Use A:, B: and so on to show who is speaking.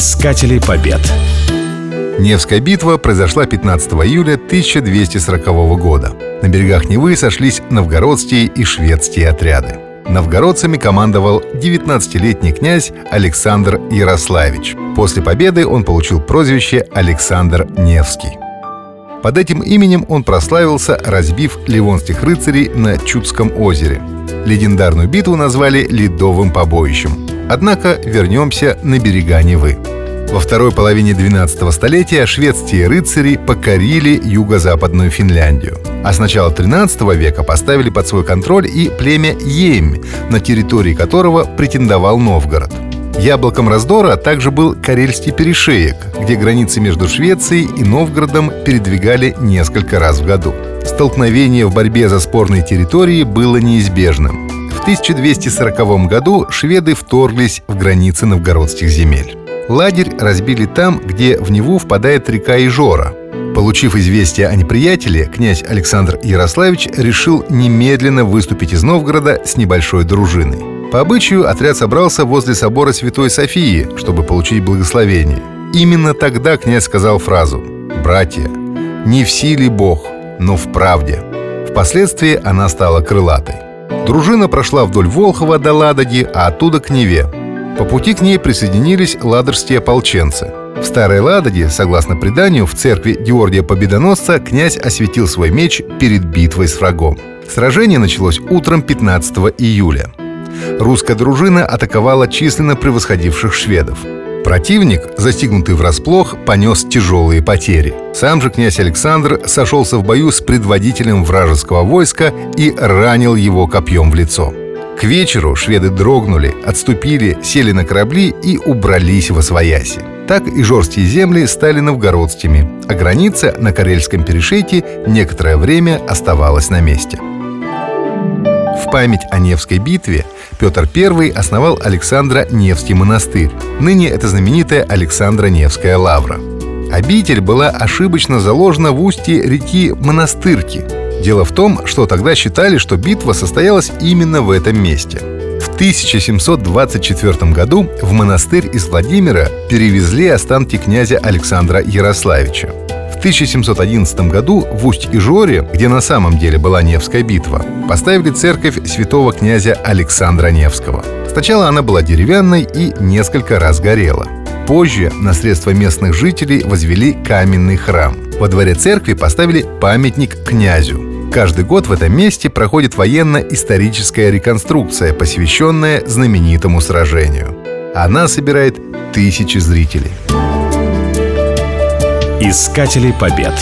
A: Искатели побед.
B: Невская битва произошла 15 июля 1240 года. На берегах Невы сошлись новгородские и шведские отряды. Новгородцами командовал 19-летний князь Александр Ярославич. После победы он получил прозвище Александр Невский. Под этим именем он прославился, разбив ливонских рыцарей на Чудском озере. Легендарную битву назвали «Ледовым побоищем». Однако вернемся на берега Невы. Во второй половине 12 столетия шведские рыцари покорили юго-западную Финляндию. А с начала 13 века поставили под свой контроль и племя Емь, на территории которого претендовал Новгород. Яблоком раздора также был Карельский перешеек, где границы между Швецией и Новгородом передвигали несколько раз в году. Столкновение в борьбе за спорные территории было неизбежным. В 1240 году шведы вторглись в границы новгородских земель. Лагерь разбили там, где в Неву впадает река Ижора. Получив известие о неприятеле, князь Александр Ярославич решил немедленно выступить из Новгорода с небольшой дружиной. По обычаю отряд собрался возле собора Святой Софии, чтобы получить благословение. Именно тогда князь сказал фразу «Братья, не в силе Бог, но в правде». Впоследствии она стала крылатой. Дружина прошла вдоль Волхова до Ладоги, а оттуда к Неве. По пути к ней присоединились ладожские ополченцы. В Старой Ладоге, согласно преданию, в церкви Георгия Победоносца князь осветил свой меч перед битвой с врагом. Сражение началось утром 15 июля. Русская дружина атаковала численно превосходивших шведов. Противник, застигнутый врасплох, понес тяжелые потери. Сам же князь Александр сошелся в бою с предводителем вражеского войска и ранил его копьем в лицо. К вечеру шведы дрогнули, отступили, сели на корабли и убрались во свояси. Так и жорстские земли стали новгородскими, а граница на Карельском перешейке некоторое время оставалась на месте. В память о Невской битве Петр I основал Александра Невский монастырь. Ныне это знаменитая Александра Невская лавра. Обитель была ошибочно заложена в устье реки Монастырки. Дело в том, что тогда считали, что битва состоялась именно в этом месте. В 1724 году в монастырь из Владимира перевезли останки князя Александра Ярославича. 1711 году в Усть-Ижоре, где на самом деле была Невская битва, поставили церковь святого князя Александра Невского. Сначала она была деревянной и несколько раз горела. Позже на средства местных жителей возвели каменный храм. Во дворе церкви поставили памятник князю. Каждый год в этом месте проходит военно-историческая реконструкция, посвященная знаменитому сражению. Она собирает тысячи зрителей.
A: Искатели побед.